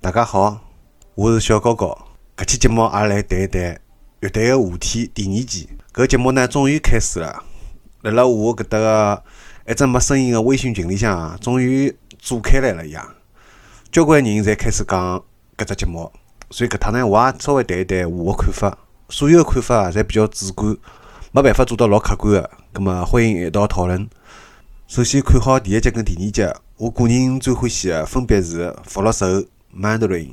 大家好，我是小高高。搿期节目也来谈一谈乐队个夏天第二季。搿节目呢，终于开始了。辣辣我搿搭个一直没声音个微信群里向啊，终于炸开来了一样。交关人侪开始讲搿只节目，所以搿趟呢，我也稍微谈一谈我个看法。所有个看法啊，侪比较主观，没办法做到老客观个。葛末欢迎一道讨论。首先看好第一集跟第二集，我个人最欢喜个分别是福禄寿。Mandarin、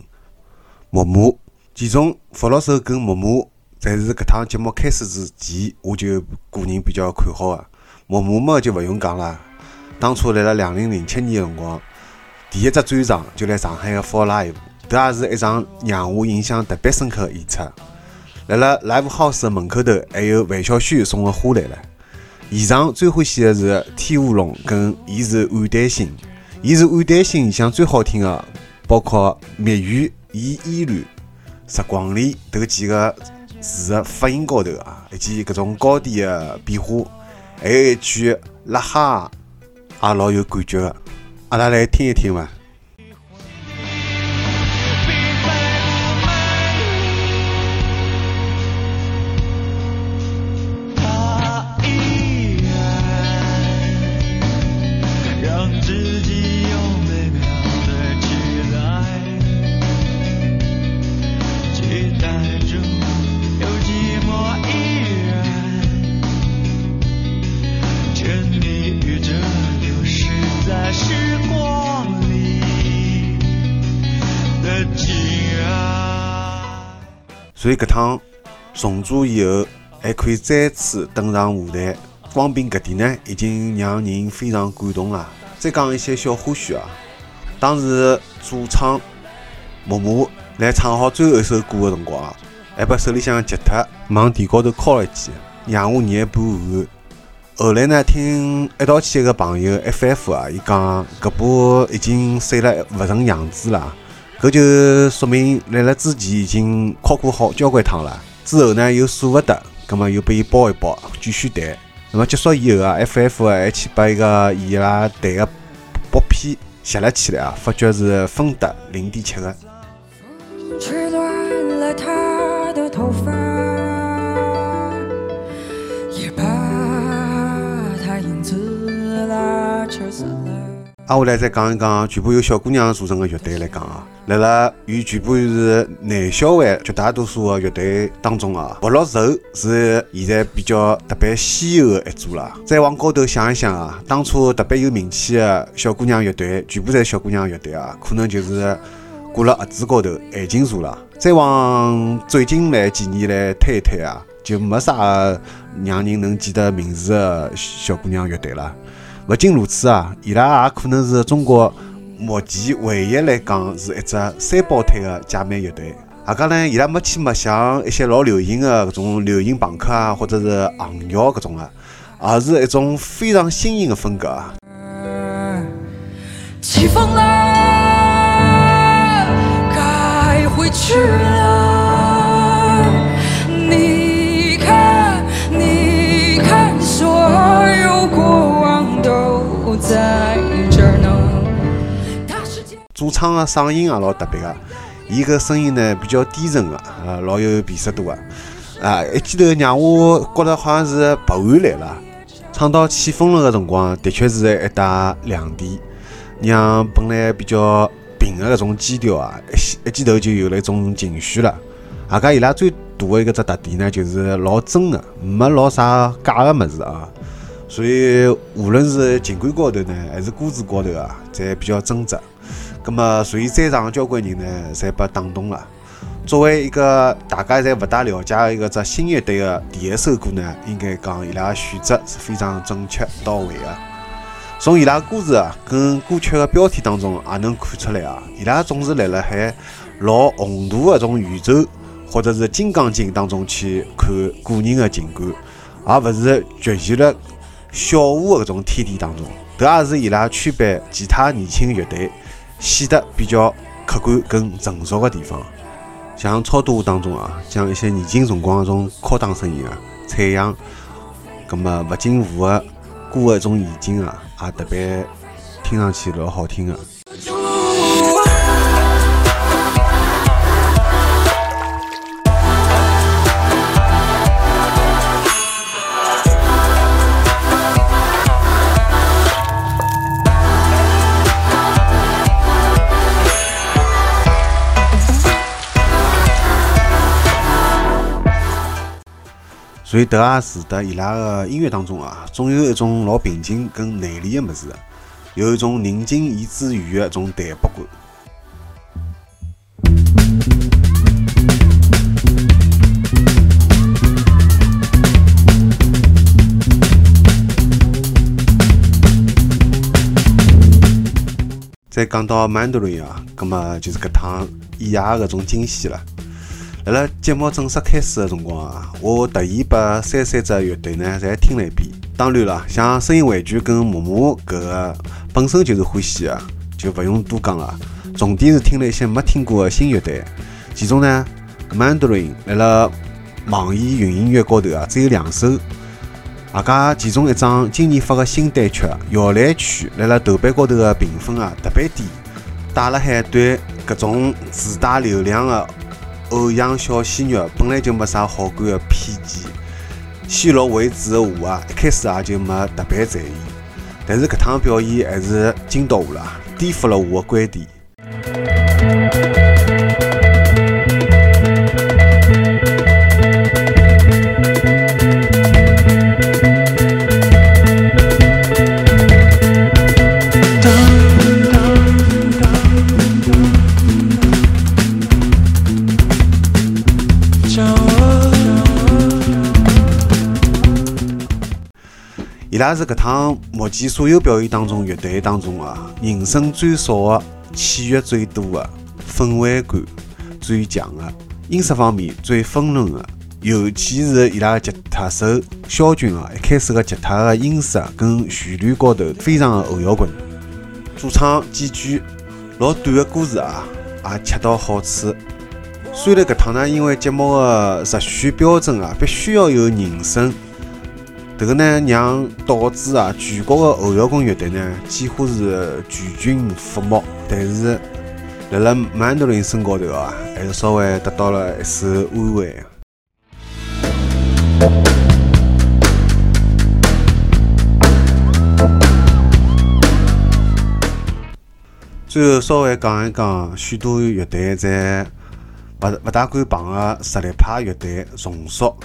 木木，其中福禄寿跟木木，侪是搿趟节目开始之前，我就个人比较看好个。木木嘛就勿用讲了，当初辣辣两零零七年个辰光，第一只专场就辣上海个 For Live，迭也是一场让我印象特别深刻的演出。辣辣 Live House 的门口头，还有范晓萱送个花来了。现场最欢喜的是天舞龙跟伊是暗淡星，伊是暗淡星里向最好听的。包括蜜语、伊依然、时光里迭几个字的发音高头啊，以及搿种高低的变化，还有一句啦哈，也老有感觉的，阿拉来听一听伐。所以搿趟重组以后，还可以再次登上舞台，光凭搿点呢，已经让人非常感动了。再讲一些小花絮啊，当时主唱木木来唱好最后一首歌的辰光，还把手里向吉他往地高头敲了一记，让我捏一把汗。后来呢，听一道去一个朋友 FF 啊，伊讲搿部已经碎了勿成样子了。搿就说明辣辣之前已经敲过好交关趟了，之后呢又舍勿得，葛末又拨伊包一包，继续弹。那么结束以后啊，FF 还去把一个伊拉弹个薄片拾了起来啊，发觉是分得零点七个。吹乱了他的头发，也把他影子拉扯散了。啊，我来再讲一讲全部由小姑娘组成的乐队来讲啊。辣辣与全部是男小孩绝大多数的乐队当中啊，福禄寿是现在比较特别稀有的一组了。再往高头想一想啊，当初特别有名气的小姑娘乐队，全部侪小姑娘乐队啊，可能就是挂了盒子高头爱情树了。再往最近来几年来推一推啊，就没啥让人能记得名字的小姑娘乐队了。勿仅如此啊，伊拉也可能是中国。目前唯一来讲是一只三胞胎的姐妹乐队，阿讲呢，伊拉没去没像一些老流行的搿种流行朋克啊，或者是行谣搿种啊，而是一种非常新颖的风格啊。起风了，该回去了。你看，你看，所有过往都在。主唱的嗓音也老特别个，伊搿声音呢比较低沉个，呃，老有辨识度个，啊，一记头让我觉得好像是白完来了。唱到起风了个辰光，的确是一大亮点，让本来比较平的搿种基调啊，一一记头就有了一种情绪了。啊，搿伊拉最大的一个只特点呢，就是老真个，没老啥假个物事啊。所以无论是情感高头呢，还是歌词高头啊，侪比较真挚。那么，所以在场的交关人呢，侪被打动了。作为一个大家侪勿大了解的一个只新乐队的第一首歌呢，应该讲伊拉选择是非常准确到位的。从伊拉歌词啊跟歌曲的标题当中也能看出来啊，伊拉总是辣辣海老宏大的种宇宙或者是金刚经当中去看个人的情感，而勿是局限了小屋的搿种天地当中。迭也是伊拉区别其他年轻乐队。显得比较客观跟成熟的地方。像超多当中啊，将一些年轻辰光的种敲打声音啊、采样，葛么不仅符合歌的一种意境啊，也特别听上去老好听的。所以，迭也是得伊拉个音乐当中啊，总有一种老平静跟内敛个物事，有一种宁静以致远个种淡泊感。再讲到 Mandarin 啊，葛么就是搿趟以夜搿种惊喜了。辣辣节目正式开始的辰光啊，我特意把三三只乐队呢侪听了一遍。当然了，像声音玩具跟木木搿个本身就是欢喜的，就勿用多讲了。重点是听了一些没听过的新乐队，其中呢，Mandarin 辣辣网易云音乐高头啊只有两首，外加其中一张今年发的新单曲《摇篮曲》辣辣豆瓣高头的评分啊特别低，带了海对搿种自带流量的。偶像小鲜肉本来就没啥好感的偏见，先入为主的我啊，一开始也就没特别在意。但是搿趟表演还是惊到我了，颠覆了我的观点。伊拉是搿趟目前所有表演当中乐队当中啊，人声最少的、器乐最多的、氛围感最强的、音色方面最丰润的，尤其是伊拉的吉他手肖军啊，一开始个吉他的音色跟旋律高头非常的后摇滚，主唱几句老短的歌词啊，也恰到好处。虽然搿趟呢，因为节目的入选标准啊，必须要有人声。这个呢，让导致啊全国的后摇滚乐队呢几乎是全军覆没。但是，辣辣曼德林身高头啊，还是稍微得到了一丝安慰。最后，稍微讲一讲许多乐队在勿勿大敢碰的实力派乐队重塑。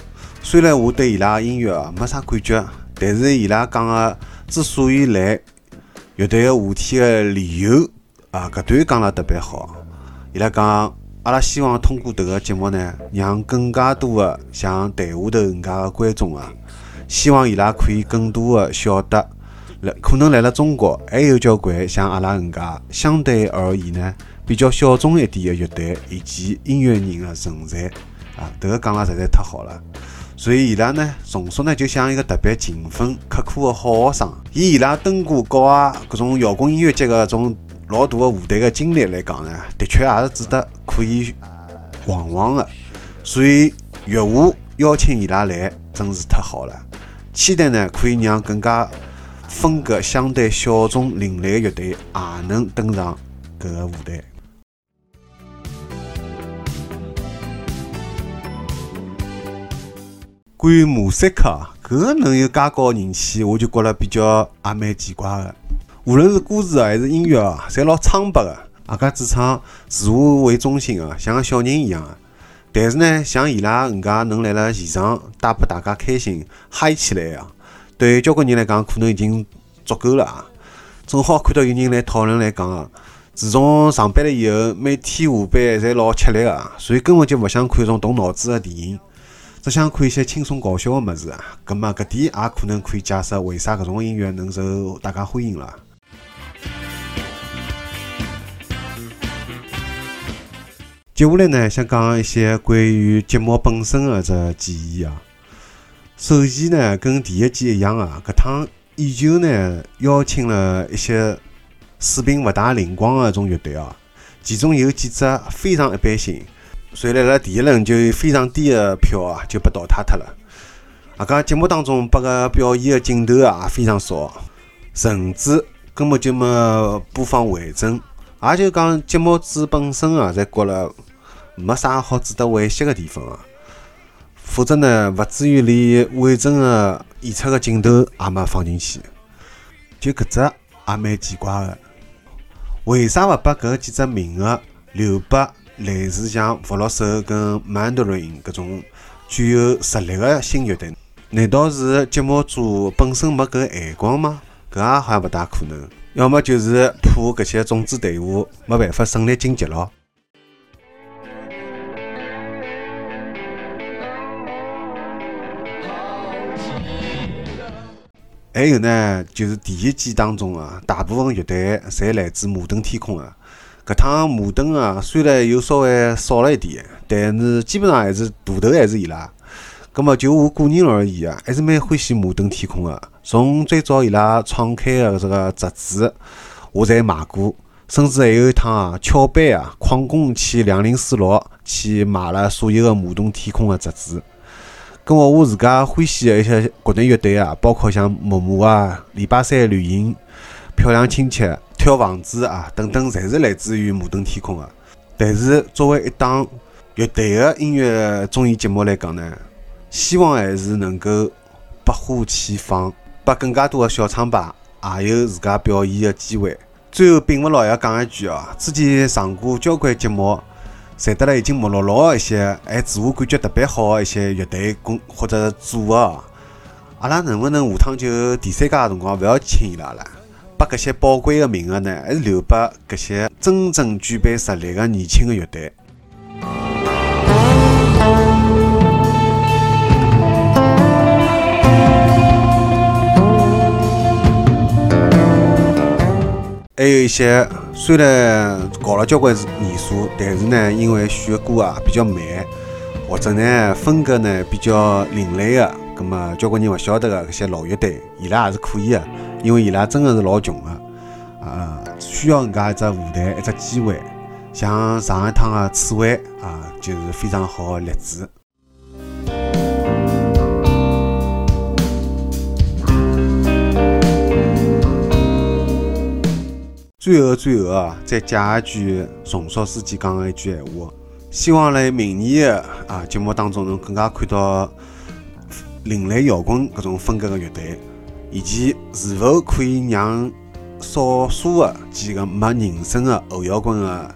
虽然我对伊拉音乐啊没啥感觉，但是伊拉讲的之所以来乐队的夏天的理由啊，搿段讲了特别好。伊拉讲，阿拉希望通过迭个节目呢，让更加多的像台下头搿能介的观众啊，希望伊拉可以更多的晓得，可能来了中国还有交关像阿拉搿能介相对而言呢比较小众一点的乐队以及音乐人的存在啊，迭个讲了实在太好了。所以伊拉呢，重塑呢，就像一个特别勤奋、刻苦的好学生。以伊拉登过国外各种摇滚音乐节的种老大的舞台的经历来讲呢，的确也是值得可以望望的。所以月下邀请伊拉来，真是太好了。期待呢，可以让更加风格相对小众、另类的乐队也能登上搿个舞台。关于马赛克，搿个能有介高人气，我就觉着比较也蛮奇怪个。无论是歌词还是音乐啊，侪老苍白个，阿家主唱自我为中心个，像个小人一样个。但是呢，像伊拉搿能介能辣辣现场带拨大家开心、嗨起来啊，对于交关人来讲，可能已经足够了啊。正好看到有人来讨论来讲，自从上班了以后，每天下班侪老吃力个，所以根本就勿想看种动脑子个电影。只想看一些轻松搞笑的物事啊，葛末搿点也可能可以解释为啥搿种音乐能受大家欢迎了。接下来呢，想讲一些关于节目本身的只建议啊。首先呢，跟第一季一样啊，搿趟依旧呢邀请了一些水平勿大灵光的种乐队啊，其中有几只非常一般性。所以辣辣第一轮就非常低的票啊，就被淘汰脱了。啊，搿节目当中拨个表演的镜头啊非常少，甚至根本就没播放完整。也就讲节目组本身啊，侪觉了没啥好值得惋惜的地方啊。否则呢，勿至于连完整的演出的镜头也没放进去。就搿只也蛮奇怪的，为啥勿把搿几只名额留拨类似像福禄寿跟 Mandarin 搿种具有实力的新乐队？难道是节目组本身没搿眼光吗？搿也好像勿大可能。要么就是怕搿些种子队伍没办法顺利晋级咯。还有呢，就是第一季当中啊，大部分乐队侪来自摩登天空啊。搿趟摩登啊，虽然有稍微少了一点，但是基本上还是大头还是伊拉。葛末就我个人而言啊，还是蛮欢喜摩登天空个。从最早伊拉创刊个这个杂志，我侪买过，甚至还有一趟啊，翘班啊，旷工去两零四六去买了所有个摩登天空个杂志。咁么我自家欢喜的一些国内乐队啊，包括像木木啊、礼拜三旅行、漂亮亲戚、跳房子啊等等，侪是来自于摩登天空的。但是作为一档乐队的音乐综艺节目来讲呢，希望还是能够百花齐放，拨更加多的小厂牌也有自家表演的机会。最后，摒勿牢要讲一句啊，之前上过交关节目。赚得了已经没落落的一些，还自我感觉特别好的一些乐队公或者组合，阿拉能不能下趟就第三家的辰光勿要请伊拉了，把搿些宝贵的名额呢，还是留拨搿些真正具备实力的年轻的乐队。还有一些虽然搞了交关年数，但是呢，因为选的歌啊比较慢，或者呢风格呢比较另类的，葛么交关人勿晓得的搿些老乐队，伊拉也是可以的，因为伊拉真的是老穷的，啊，需要搿介一只舞台，一只机会。像上一趟的刺猬啊，就是非常好的例子。最后，最后啊，再借一句宋少书记讲的一句闲话，希望辣明年的啊节目当中，能更加看到另类摇滚搿种风格的乐队，以及是否可以让少数的几个没人声的后摇滚的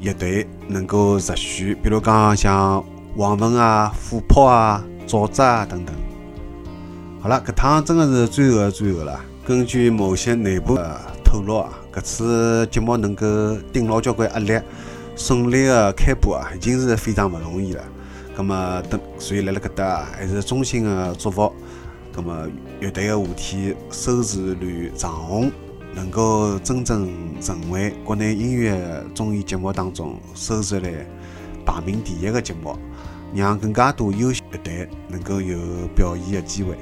乐队能够入选，比如讲像王文啊、虎扑啊、沼泽啊等等。好了，搿趟真的是最后的最后了。根据某些内部的透露啊。搿次节目能够顶牢交关压力，顺利的开播啊，已经是非常勿容易了。葛末等，所以辣辣搿搭还是衷心的祝福。葛末乐队的夏天收视率长虹，能够真正成为国内音乐综艺节目当中收视率排名第一的节目，让更加多优秀乐队能够有表演的机会。